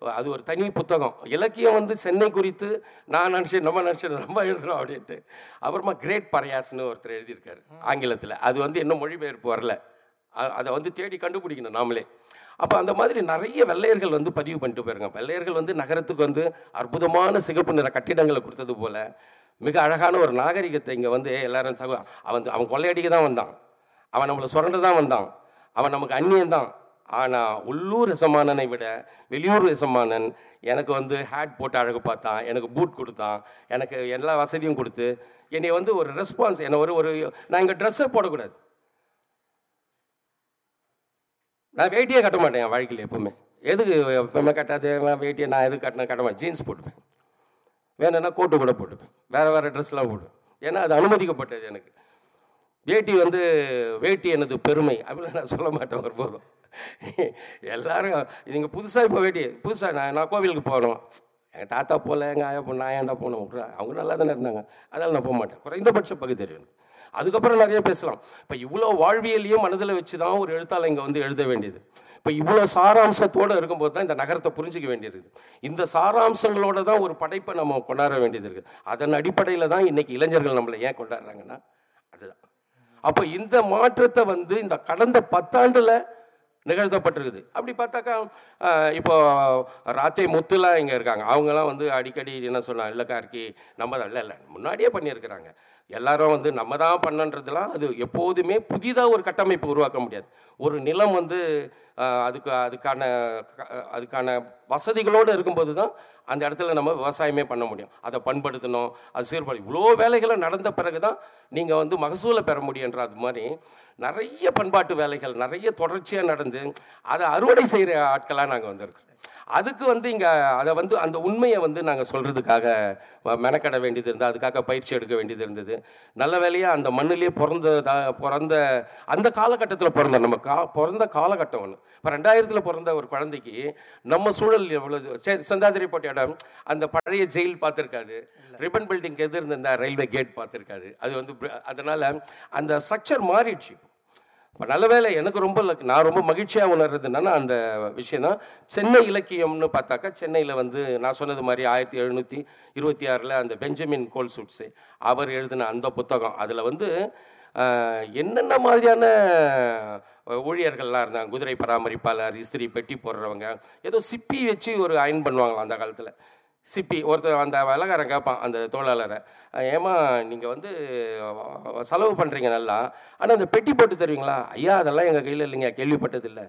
அது ஒரு தனி புத்தகம். இலக்கியம் வந்து சென்னை குறித்து நான் நினச்சேன் நம்ம நினச்சேன் நம்ம எழுதுகிறோம் அப்படின்ட்டு. அப்புறமா கிரேட் பரையாஸ்னு ஒருத்தர் எழுதியிருக்காரு ஆங்கிலத்தில். அது வந்து இன்னும் மொழிபெயர்ப்பு வரல. அதை வந்து தேடி கண்டுபிடிக்கணும் நாமளே. அப்போ அந்த மாதிரி நிறைய வெள்ளையர்கள் வந்து பதிவு பண்ணிட்டு போயிருங்க. வெள்ளையர்கள் வந்து நகரத்துக்கு வந்து அற்புதமான சிகப்பு நிற கட்டிடங்களை கொடுத்தது போல் மிக அழகான ஒரு நாகரிகத்தை இங்கே வந்து எல்லாரும் சக அவன் அவன் கொள்ளையடிக்க தான் வந்தான். அவன் நம்மளை சுரண்டு தான் வந்தான். அவன் நமக்கு அந்நியன்தான் ஆனால் உள்ளூர் எசமானனை விட வெளியூர் எசமானன் எனக்கு வந்து ஹேட் போட்டு அழகு பார்த்தான் எனக்கு பூட் கொடுத்தான் எனக்கு எல்லா வசதியும் கொடுத்து என்னை வந்து ஒரு ரெஸ்பான்ஸ் என்னை ஒரு ஒரு நான் இங்கே ட்ரெஸ்ஸே போடக்கூடாது. நான் வேட்டியே கட்ட மாட்டேன் என் வாழ்க்கையில் எப்பவுமே. எதுக்கு எப்பவுமே கட்டாது? வேட்டியை நான் எதுக்கு கட்டினேன் கட்ட மாட்டேன்? ஜீன்ஸ் போட்டுப்பேன். வேணும்னா கோட்டு கூட போட்டுப்பேன். வேறு வேறு ட்ரெஸ்லாம் போடுவேன். ஏன்னா அது அனுமதிக்கப்பட்டது எனக்கு. வேட்டி வந்து வேட்டி எனது பெருமை அப்படின்னு நான் சொல்ல மாட்டேன் ஒருபோதும். எல்லாரும் இதுங்க புதுசாக இப்போ வேட்டி புதுசாக நான் நான் கோவிலுக்கு போகணும் எங்கள் தாத்தா போகல எங்கள் ஆயா போ நான் ஏன்டா போகணும் அவங்க நல்லா தானே இருந்தாங்க. அதனால் நான் போக மாட்டேன். குறைந்தபட்ச பகுத்தறிவு அதுக்கப்புறம் நிறைய பேசலாம். இப்போ இவ்வளோ வாழ்வியலையும் மனதில் வச்சு தான் ஒரு எழுத்தாளர் இங்கே வந்து எழுத வேண்டியது. இப்போ இவ்வளோ சாராம்சத்தோடு இருக்கும்போது தான் இந்த நகரத்தை புரிஞ்சிக்க வேண்டியது இந்த சாராம்சங்களோட தான் ஒரு படைப்பை நம்ம கொண்டாட வேண்டியது இருக்குது. அதன் அடிப்படையில் தான் இன்றைக்கி இளைஞர்கள் நம்மளை ஏன் கொண்டாடுறாங்கன்னா அப்போ இந்த மாற்றத்தை வந்து இந்த கடந்த பத்தாண்டில் நிகழ்த்தப்பட்டிருக்குது. அப்படி பார்த்தாக்கா இப்போ ராத்தே முத்துலாம் இங்கே இருக்காங்க. அவங்கெல்லாம் வந்து அடிக்கடி என்ன சொன்னாங்க இல்லை கார்கி நம்ம தான் இல்லை இல்லை முன்னாடியே பண்ணியிருக்கிறாங்க. எல்லாரும் வந்து நம்ம தான் பண்ணன்றதுலாம் அது எப்போதுமே புதிதாக ஒரு கட்டமைப்பு உருவாக்க முடியாது. ஒரு நிலம் வந்து அதுக்கு அதுக்கான அதுக்கான வசதிகளோடு இருக்கும்போது தான் அந்த இடத்துல நம்ம விவசாயமே பண்ண முடியும். அதை பண்படுத்தணும் அது சீர்படு இவ்வளோ வேலைகளை நடந்த பிறகு தான் நீங்கள் வந்து மகசூலை பெற முடியுன்ற அது மாதிரி நிறைய பண்பாட்டு வேலைகள் நிறைய தொடர்ச்சியாக நடந்து அதை அறுவடை செய்கிற ஆட்களாக நாங்கள் வந்திருக்கிறோம். அதுக்கு வந்து இங்கே அதை வந்து அந்த உண்மையை வந்து நாங்கள் சொல்கிறதுக்காக மெனக்கட வேண்டியது இருந்தது. அதுக்காக பயிற்சி எடுக்க வேண்டியது இருந்தது. நல்ல வேலையாக அந்த மண்ணிலே பிறந்த பிறந்த அந்த காலகட்டத்தில் பிறந்த நம்ம கா பிறந்த காலகட்டம் ஒன்று இப்போ ரெண்டாயிரத்தில் பிறந்த ஒரு குழந்தைக்கு நம்ம சூழல் எவ்வளோ செந்தாதிரிப்பட்ட இடம் அந்த பழைய ஜெயில் பார்த்துருக்காது. ரிப்பன் பில்டிங் எதிர் இருந்த ரயில்வே கேட் பார்த்துருக்காது. அது வந்து அதனால அந்த ஸ்ட்ரக்சர் மாறிடுச்சு இப்போ நல்ல வேலை எனக்கு ரொம்ப நான் ரொம்ப மகிழ்ச்சியாக உணர்றது என்னன்னா அந்த விஷயம் தான் சென்னை இலக்கியம்னு பார்த்தாக்கா சென்னையில் வந்து நான் சொன்னது மாதிரி ஆயிரத்தி எழுநூற்றி இருபத்தி ஆறில் அந்த பெஞ்சமின் கோல்சூட்ஸு அவர் எழுதின அந்த புத்தகம். அதில் வந்து என்னென்ன மாதிரியான ஊழியர்கள்லாம் இருந்தாங்க? குதிரை பராமரிப்பாளர் இஸ்திரி பெட்டி போடுறவங்க ஏதோ சிப்பி வச்சு ஒரு அயன் பண்ணுவாங்களாம் அந்த காலத்தில். சிப்பி ஒருத்தர் அந்த வேலைக்காரன் கேட்பான் அந்த தொழிலாளரை ஏமா நீங்கள் வந்து செலவு பண்ணுறீங்க நல்லா. ஆனால் அந்த பெட்டி போட்டு தருவீங்களா? ஐயா அதெல்லாம் எங்கள் கையில் இல்லைங்க கேள்விப்பட்டதில்லை.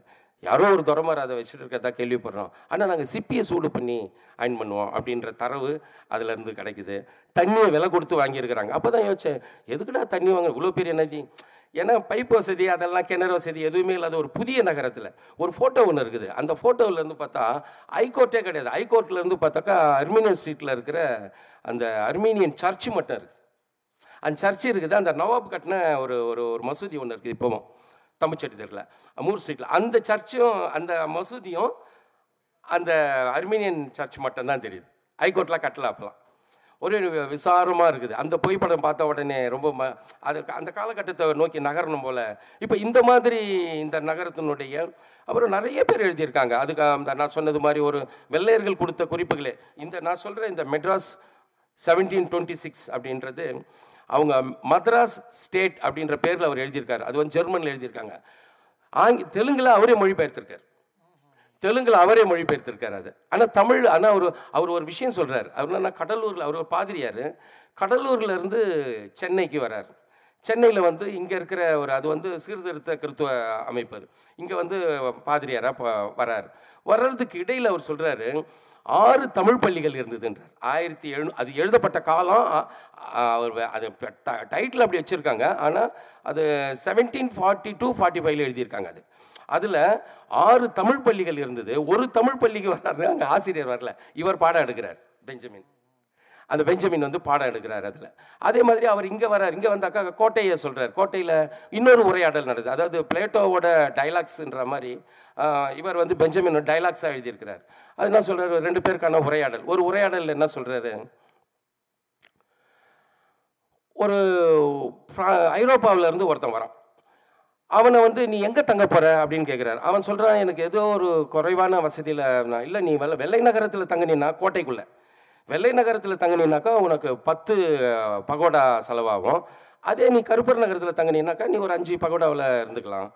யாரோ ஒரு துறமார் அதை வச்சுட்டு இருக்கிறதா கேள்விப்படுறோம். ஆனால் நாங்கள் சிப்பியை சூடு பண்ணி அயன் பண்ணுவோம் அப்படின்ற தரவு அதுலேருந்து கிடைக்குது. தண்ணியை விலை கொடுத்து வாங்கியிருக்கிறாங்க. அப்போ தான் யோசிச்சேன் எதுக்குடா தண்ணி வாங்க இவ்வளோ பெரிய நதி? ஏன்னா பைப் வசதி அதெல்லாம் கிணறு வசதி எதுவுமே இல்லாத ஒரு புதிய நகரத்தில் ஒரு ஃபோட்டோ ஒன்று இருக்குது. அந்த ஃபோட்டோவிலேருந்து பார்த்தா ஹைகோர்ட்டே கிடையாது. ஹைகோர்ட்லேருந்து பார்த்தாக்கா அர்மீனியன் ஸ்ட்ரீட்டில் இருக்கிற அந்த அர்மீனியன் சர்ச்சு மட்டும் இருக்குது அந்த சர்ச்சு இருக்குது. அந்த நவாப் கட்டின ஒரு ஒரு ஒரு மசூதி ஒன்று இருக்குது இப்போவும். தமிழ்ச்செட்டி தெருவில் மூர் ஸ்ட்ரீட்டில் அந்த சர்ச்சும் அந்த மசூதியும் அந்த அர்மீனியன் சர்ச் மட்டும்தான் தெரியுது. ஹைகோர்ட்லாம் கட்டல அப்போலாம் ஒரு விசாரமாக இருக்குது. அந்த புகைப்படம் பார்த்த உடனே ரொம்ப ம அது அந்த காலகட்டத்தை நோக்கி நகரணும் போல். இப்போ இந்த மாதிரி இந்த நகரத்தினுடைய அப்புறம் நிறைய பேர் எழுதியிருக்காங்க. அதுக்கு அந்த நான் சொன்னது மாதிரி ஒரு வெள்ளையர்கள் கொடுத்த குறிப்புகளே. இந்த நான் சொல்கிற இந்த மெட்ராஸ் செவன்டீன் டுவெண்ட்டி சிக்ஸ் அப்படின்றது அவங்க மத்ராஸ் ஸ்டேட் அப்படின்ற பேரில் அவர் எழுதியிருக்காரு. அது வந்து ஜெர்மனில் எழுதியிருக்காங்க. ஆங்கி தெலுங்கில் அவரே மொழிபெயர்த்திருக்கார். தெலுங்கில் அவரே மொழிபெயர்த்திருக்கார் அது. ஆனால் தமிழ் ஆனால் அவர் அவர் ஒரு விஷயம் சொல்கிறார் அவர் என்ன கடலூரில் அவர் ஒரு பாதிரியார் கடலூர்லேருந்து சென்னைக்கு வரார். சென்னையில் வந்து இங்கே இருக்கிற ஒரு அது வந்து சீர்திருத்த கிறித்துவ அமைப்பு அது. இங்கே வந்து பாதிரியாராக வரார். வர்றதுக்கு இடையில் அவர் சொல்கிறாரு ஆறு தமிழ் பள்ளிகள் இருந்ததுன்றார். ஆயிரத்தி எழுநூ அது எழுதப்பட்ட காலம் அவர் அது டைட்டில் அப்படி வச்சுருக்காங்க. ஆனால் அது செவன்டீன் ஃபார்ட்டி டூ ஃபார்ட்டி ஃபைவ்ல எழுதியிருக்காங்க அது. அதில் ஆறு தமிழ் பள்ளிகள் இருந்தது. ஒரு தமிழ் பள்ளிக்கு வர்றாரு அங்கே ஆசிரியர் வரல. இவர் பாடம் எடுக்கிறார் பெஞ்சமின். அந்த பெஞ்சமின் வந்து பாடம் எடுக்கிறார் அதில். அதே மாதிரி அவர் இங்கே வர்றார். இங்கே வந்தாக்கா கோட்டையை சொல்கிறார் கோட்டையில் இன்னொரு உரையாடல் நடக்குது அதாவது பிளேட்டோவோட டைலாக்ஸுன்ற மாதிரி இவர் வந்து பெஞ்சமின் டைலாக்ஸாக எழுதியிருக்கிறார். அது என்ன சொல்கிறார் ரெண்டு பேருக்கான உரையாடல். ஒரு உரையாடல் என்ன சொல்கிறாரு ஒரு ஐரோப்பாவிலேருந்து இருந்து ஒருத்தன் வரான். அவனை வந்து நீ எங்கே தங்க போகிற அப்படின்னு கேட்குறாரு அவன் சொல்கிறான் எனக்கு ஏதோ ஒரு குறைவான வசதியில் நான் இல்லை நீ வெள்ள வெள்ளை நகரத்தில் தங்கினா கோட்டைக்குள்ளே. வெள்ளை நகரத்தில் தங்கினாக்கா உனக்கு பத்து பகோடா செலவாகும். அதே நீ கருப்பர் நகரத்தில் தங்கினாக்கா நீ ஒரு அஞ்சு பகோடாவில் இருந்துக்கலாம்.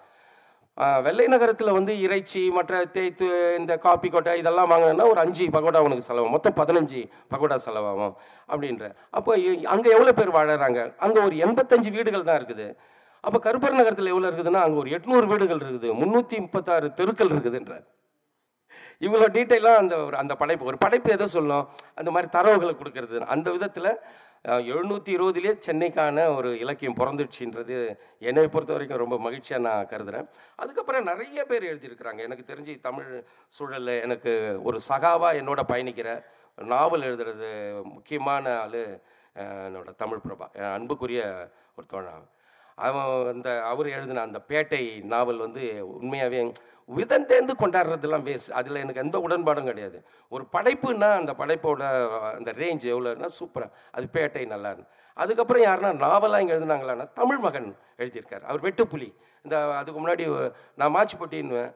வெள்ளை நகரத்தில் வந்து இறைச்சி மற்ற தேய்த்து இந்த காப்பி கொட்டை இதெல்லாம் வாங்கினா ஒரு அஞ்சு பகோடா உனக்கு செலவாகும். மொத்தம் பதினஞ்சு பகோடா செலவாகும். அப்படின்ற. அப்போ அங்கே எவ்வளோ பேர் வாழறாங்க? அங்கே ஒரு எண்பத்தஞ்சு வீடுகள் தான் இருக்குது. அப்போ கருப்பர் நகரத்தில் எவ்வளோ இருக்குதுன்னா அங்கே ஒரு எட்நூறு வீடுகள் இருக்குது. முந்நூற்றி முப்பத்தாறு தெருக்கள் இருக்குதுன்ற இவ்வளோ டீட்டெயிலாக அந்த ஒரு அந்த படைப்பு ஒரு படைப்பு எதை சொல்லும்? அந்த மாதிரி தரவுகளை கொடுக்கறது. அந்த விதத்தில் எழுநூற்றி இருபதுலேயே சென்னைக்கான ஒரு இலக்கியம் பிறந்துடுச்சின்றது என்னை பொறுத்த வரைக்கும் ரொம்ப மகிழ்ச்சியாக நான் கருதுகிறேன் அதுக்கப்புறம் நிறைய பேர் எழுதியிருக்கிறாங்க. எனக்கு தெரிஞ்சு தமிழ் சூழலில் எனக்கு ஒரு சகாவாக என்னோட பயணிக்கிற நாவல் எழுதுறது முக்கியமான ஆள் என்னோட தமிழ் பிரபா என் அன்புக்குரிய ஒரு தோழன் அவன் அந்த அவர் எழுதின அந்த பேட்டை நாவல் வந்து உண்மையாகவே விதந்தேர்ந்து கொண்டாடுறதெல்லாம் வேஸ்ட் அதில் எனக்கு எந்த உடன்பாடும் கிடையாது. ஒரு படைப்புன்னா அந்த படைப்போட அந்த ரேஞ்ச் எவ்வளோன்னா சூப்பராக அது பேட்டை நல்லா அதுக்கப்புறம் யாருன்னா நாவலாக இங்கே எழுதுனாங்களான்னா தமிழ் மகன் எழுதியிருக்கார். அவர் வெட்டுப்புலி. இந்த அதுக்கு முன்னாடி நான் மாச்சு போட்டின்னுவேன்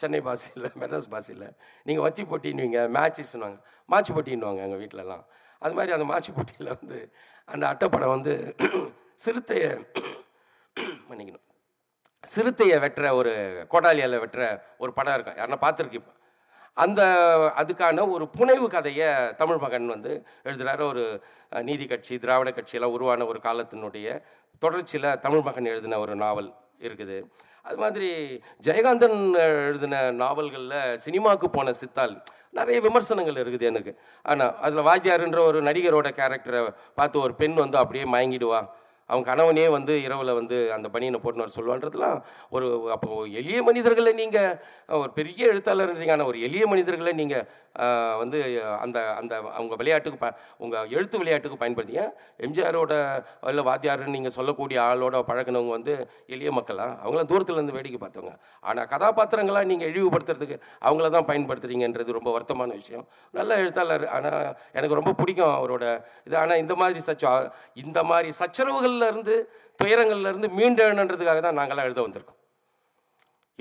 சென்னை பாஷையில் மெட்ராஸ் பாஷையில் நீங்கள் வத்தி போட்டின்னுவீங்க மேட்சஸ்னுவாங்க மாச்சு போட்டின்னுவாங்க எங்கள் வீட்டிலலாம் அது மாதிரி அந்த மாச்சு போட்டியில் வந்து அந்த அட்டைப்படம் வந்து சிறுத்தையை மன்னிக்கணும். சிறுத்தையை வெட்டுற ஒரு கோடாலியால் வெட்டுற ஒரு படம் இருக்கும். யாருன்னா பார்த்துருக்கீங்க அந்த அதுக்கான ஒரு புனைவு கதையை தமிழ் மகன் வந்து எழுதுகிறாரு ஒரு நீதி கட்சி திராவிட கட்சியெல்லாம் உருவான ஒரு காலத்தினுடைய தொடர்ச்சியில் தமிழ் மகன் எழுதின ஒரு நாவல் இருக்குது. அது மாதிரி ஜெயகாந்தன் எழுதின நாவல்களில் சினிமாவுக்கு போன சித்தால் நிறைய விமர்சனங்கள் இருக்குது எனக்கு. ஆனால் அதில் வாத்தியாருன்ற ஒரு நடிகரோட கேரக்டரை பார்த்து ஒரு பெண் வந்து அப்படியே மயங்கிடுவா. அவங்க கணவனே வந்து இரவில் வந்து அந்த பனியனை போட்டுன்னு வர சொல்லுவான்றதுலாம் ஒரு அப்போது எளிய மனிதர்களை நீங்கள் ஒரு பெரிய எழுத்தாளர்ன்றீங்க ஆனால் ஒரு எளிய மனிதர்களை நீங்கள் வந்து அந்த அந்த அவங்க விளையாட்டுக்கு ப உங்கள் எழுத்து விளையாட்டுக்கு பயன்படுத்திங்க. எம்ஜிஆரோட இல்லை வாத்தியாருன்னு நீங்கள் சொல்லக்கூடிய ஆளோட பழகினவங்க வந்து எளிய மக்களா? அவங்களாம் தூரத்துலேருந்து வேடிக்கை பார்த்தவங்க. ஆனால் கதாபாத்திரங்களாக நீங்கள் இழிவுபடுத்துறதுக்கு அவங்கள தான் பயன்படுத்துறீங்கன்றது ரொம்ப வருத்தமான விஷயம். நல்ல எழுத்தாளர். ஆனால் எனக்கு ரொம்ப பிடிக்கும் அவரோட இது. ஆனால் இந்த மாதிரி சச்ச இந்த மாதிரி சச்சரவுகள்லேருந்து இருந்து துயரங்கள்ல இருந்து மீண்டெழுன்றதுக்காக தான் நாங்களாம் எழுத வந்திருக்கோம்.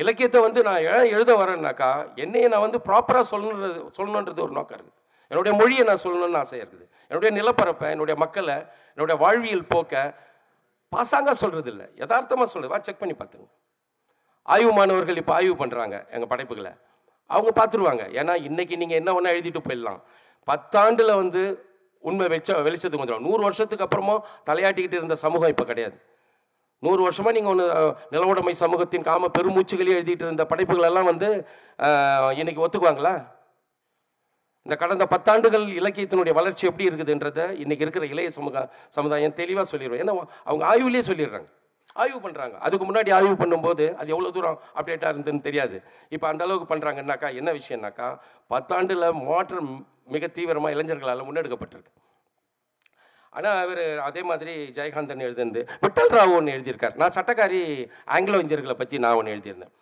இலக்கியத்தை வந்து நான் எழுத வரேன்னாக்கா என்னையை நான் வந்து ப்ராப்பராக சொல்லணுன்றது சொல்லணுன்றது ஒரு நோக்கம் இருக்குது. என்னுடைய மொழியை நான் சொல்லணும்னு ஆசையாக இருக்குது. என்னுடைய நிலப்பரப்பை என்னுடைய மக்களை என்னுடைய வாழ்வியல் போக்க பாசாங்க சொல்கிறது இல்லை யதார்த்தமாக சொல்கிறது வா செக் பண்ணி பார்த்துங்க. ஆய்வு மாணவர்கள் இப்போ ஆய்வு பண்ணுறாங்க எங்கள் படைப்புகளை. அவங்க பார்த்துருவாங்க. ஏன்னா இன்றைக்கி நீங்கள் என்ன ஒன்றா எழுதிட்டு போயிடலாம். பத்தாண்டில் வந்து உண்மை வெளிச்ச வெளிச்சத்துக்கு வந்துடும் நூறு வருஷத்துக்கு அப்புறமும் தலையாட்டிக்கிட்டு இருந்த சமூகம் இப்போ கிடையாது. நூறு வருஷமாக நீங்கள் ஒன்று நிலவுடைமை சமூகத்தின் காம பெருமூச்சுகளே எழுதிட்டு இருந்த படைப்புகள் எல்லாம் வந்து இன்றைக்கி இன்னைக்கு ஒத்துக்குவாங்களா? இந்த கடந்த பத்தாண்டுகள் இலக்கியத்தினுடைய வளர்ச்சி எப்படி இருக்குதுன்றதை இன்னைக்கு இருக்கிற இளைய சமூக சமுதாயம் தெளிவாக சொல்லிடுவோம் ஏன்னா அவங்க ஆய்வுலேயே சொல்லிடுறாங்க. ஆய்வு பண்ணுறாங்க அதுக்கு முன்னாடி ஆய்வு பண்ணும்போது அது எவ்வளோ தூரம் அப்டேட்டாக இருந்ததுன்னு தெரியாது. இப்போ அந்த அளவுக்கு பண்ணுறாங்கன்னாக்கா என்ன விஷயம்னாக்கா பத்தாண்டில் மாற்றம் மிக தீவிரமாக இளைஞர்களால் முன்னெடுக்கப்பட்டிருக்கு. ஆனால் அவர் அதே மாதிரி ஜெயகாந்தன் எழுதியிருந்து விட்டல் ராவ் ஒன்று எழுதியிருக்கார். நான் சட்டக்காரி ஆங்கிலோ இந்தியர்களை பற்றி நான் ஒன்று எழுதியிருந்தேன்.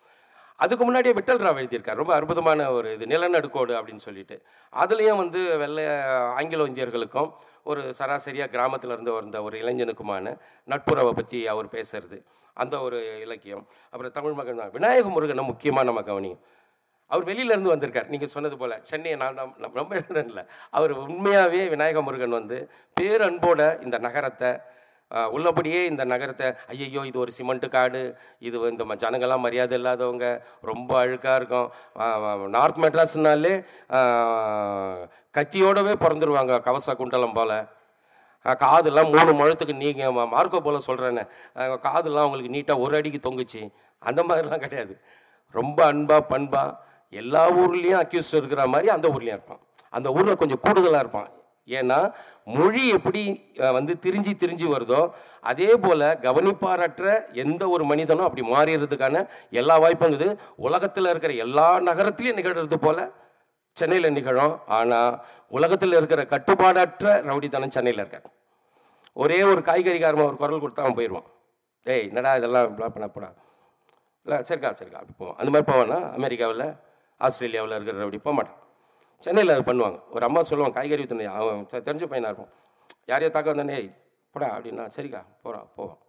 அதுக்கு முன்னாடியே விட்டல் ராவ் எழுதியிருக்கார். ரொம்ப அற்புதமான ஒரு இது நிலநடுக்கோடு அப்படின்னு சொல்லிட்டு. அதுலேயும் வந்து வெள்ளை ஆங்கிலோ இந்தியர்களுக்கும் ஒரு சராசரியாக கிராமத்தில் இருந்து வந்த ஒரு இளைஞனுக்குமான நட்புறவை பற்றி அவர் பேசுறது. அந்த ஒரு இலக்கியம். அப்புறம் தமிழ் மகன் தான். விநாயக முருகனை முக்கியமாக நம்ம கவனியும். அவர் வெளியிலேருந்து வந்திருக்கார். நீங்கள் சொன்னது போல். சென்னையை நான் தான் ரொம்ப எழுதுறேன்ல. அவர் உண்மையாகவே விநாயக முருகன் வந்து பேரன்போட இந்த நகரத்தை உள்ளபடியே இந்த நகரத்தை ஐயையோ இது ஒரு சிமெண்ட் காடு இது இந்த ஜனங்கள்லாம் மரியாதை இல்லாதவங்க ரொம்ப அழுக்காக இருக்கும். நார்த் மெட்ராஸ்னாலே கத்தியோடவே பிறந்துருவாங்க கவச குண்டலம் போல். காதெல்லாம் மூணு முழத்துக்கு நீங்கள் மார்க்கோ போல் சொல்கிறேன்னு காதெல்லாம் அவங்களுக்கு நீட்டாக ஒரு அடிக்கு தொங்குச்சு. அந்த மாதிரிலாம் கிடையாது. ரொம்ப அன்பாக பண்பாக எல்லா ஊர்லேயும் அக்யூஸ்ட் இருக்கிற மாதிரி அந்த ஊர்லேயும் இருப்பான். அந்த ஊரில் கொஞ்சம் கூடுதலாக இருப்பான். ஏன்னா மொழி எப்படி வந்து திரிஞ்சு திரிஞ்சு வருதோ அதே போல் கவனிப்பாரற்ற எந்த ஒரு மனிதனும் அப்படி மாறிடுறதுக்கான எல்லா வாய்ப்பும் இருக்குது. உலகத்தில் இருக்கிற எல்லா நகரத்துலையும் நிகழ்கிறது போல் சென்னையில் நிகழும். ஆனால் உலகத்தில் இருக்கிற கட்டுப்பாடற்ற ரவுடித்தனம் சென்னையில் இருக்காது. ஒரே ஒரு காய்கறிக்காரமாக ஒரு குரல் கொடுத்தா அவன் போயிடுவான். டேய் என்னடா இதெல்லாம் இப்படிலாம் பண்ண போடா இல்லை சரிக்கா சரிக்கா அப்படி போவான் அந்த மாதிரி போவானா? அமெரிக்காவில்? ஆஸ்திரேலியாவில் இருக்கிற அப்படி போக மாட்டான். சென்னையில் அது பண்ணுவாங்க. ஒரு அம்மா சொல்லுவாங்க காய்கறி வித்தனை. அவன் தெரிஞ்ச பையனாக இருப்பான். யாரையோ தாக்க வந்தானே போடா அப்படின்னா சரிக்கா போகிறான் போவான்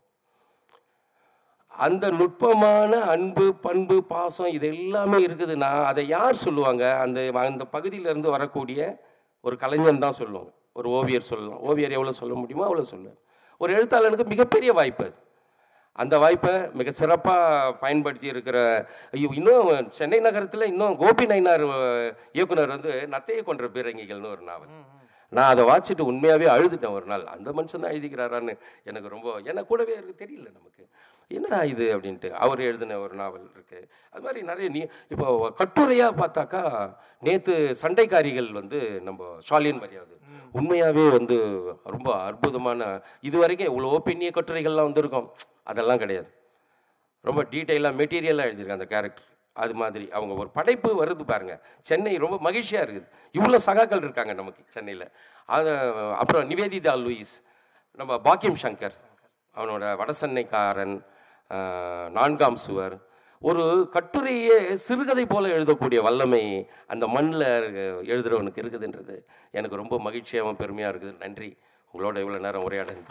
அந்த நுட்பமான அன்பு பண்பு பாசம் இது எல்லாமே இருக்குதுன்னா அதை யார் சொல்லுவாங்க? அந்த அந்த பகுதியிலேருந்து வரக்கூடிய ஒரு கலைஞன் தான் சொல்லுவாங்க. ஒரு ஓவியர் சொல்லலாம். ஓவியர் எவ்வளோ சொல்ல முடியுமோ அவ்வளோ சொல்லுவேன் ஒரு எழுத்தாளனுக்கு மிகப்பெரிய வாய்ப்பு அது. அந்த வாய்ப்பை மிக சிறப்பாக பயன்படுத்தி இருக்கிற ஐயோ இன்னும் சென்னை நகரத்தில் இன்னும் கோபி நயினார் இயக்குனர் வந்து நத்தையை கொன்ற பீரங்கிகள்னு ஒரு நாவல். நான் அதை வாசிச்சுட்டு உண்மையாகவே அழுதுட்டேன் ஒரு நாள். அந்த மனுஷன் தான் எழுதிக்கிறாரான்னு எனக்கு ரொம்ப எனக்கு கூடவே இருக்கு தெரியல நமக்கு. என்னடா இது அப்படின்ட்டு அவர் எழுதின ஒரு நாவல் இருக்குது அது மாதிரி நிறைய நீ இப்போ கட்டுரையாக பார்த்தாக்கா நேற்று சண்டைக்காரிகள் வந்து நம்ம ஷாலின் மரியாதை உண்மையாகவே வந்து ரொம்ப அற்புதமான இது வரைக்கும் இவ்வளோ பெண்ணிய கட்டுரைகள்லாம் வந்திருக்கும். அதெல்லாம் கிடையாது. ரொம்ப டீட்டெயிலாக மெட்டீரியலாக எழுதியிருக்காங்க அந்த கேரக்டர். அது மாதிரி அவங்க ஒரு படைப்பு வருது பாருங்கள் சென்னை ரொம்ப மகிழ்ச்சியாக இருக்குது. இவ்வளோ சகாக்கள் இருக்காங்க நமக்கு சென்னையில். அது அப்புறம் நிவேதிதா லூயிஸ் நம்ம பாக்கியம் சங்கர் அவனோட வடசென்னைக்காரன் நான்காம் சுவர் ஒரு கட்டுரையே சிறுகதை போல எழுதக்கூடிய வல்லமை அந்த மண்ணில் எழுதுகிறவனுக்கு இருக்குதுன்றது. எனக்கு ரொம்ப மகிழ்ச்சியாகவும் பெருமையாக இருக்குது. நன்றி. உங்களோட இவ்வளோ நேரம் உரையாடுறது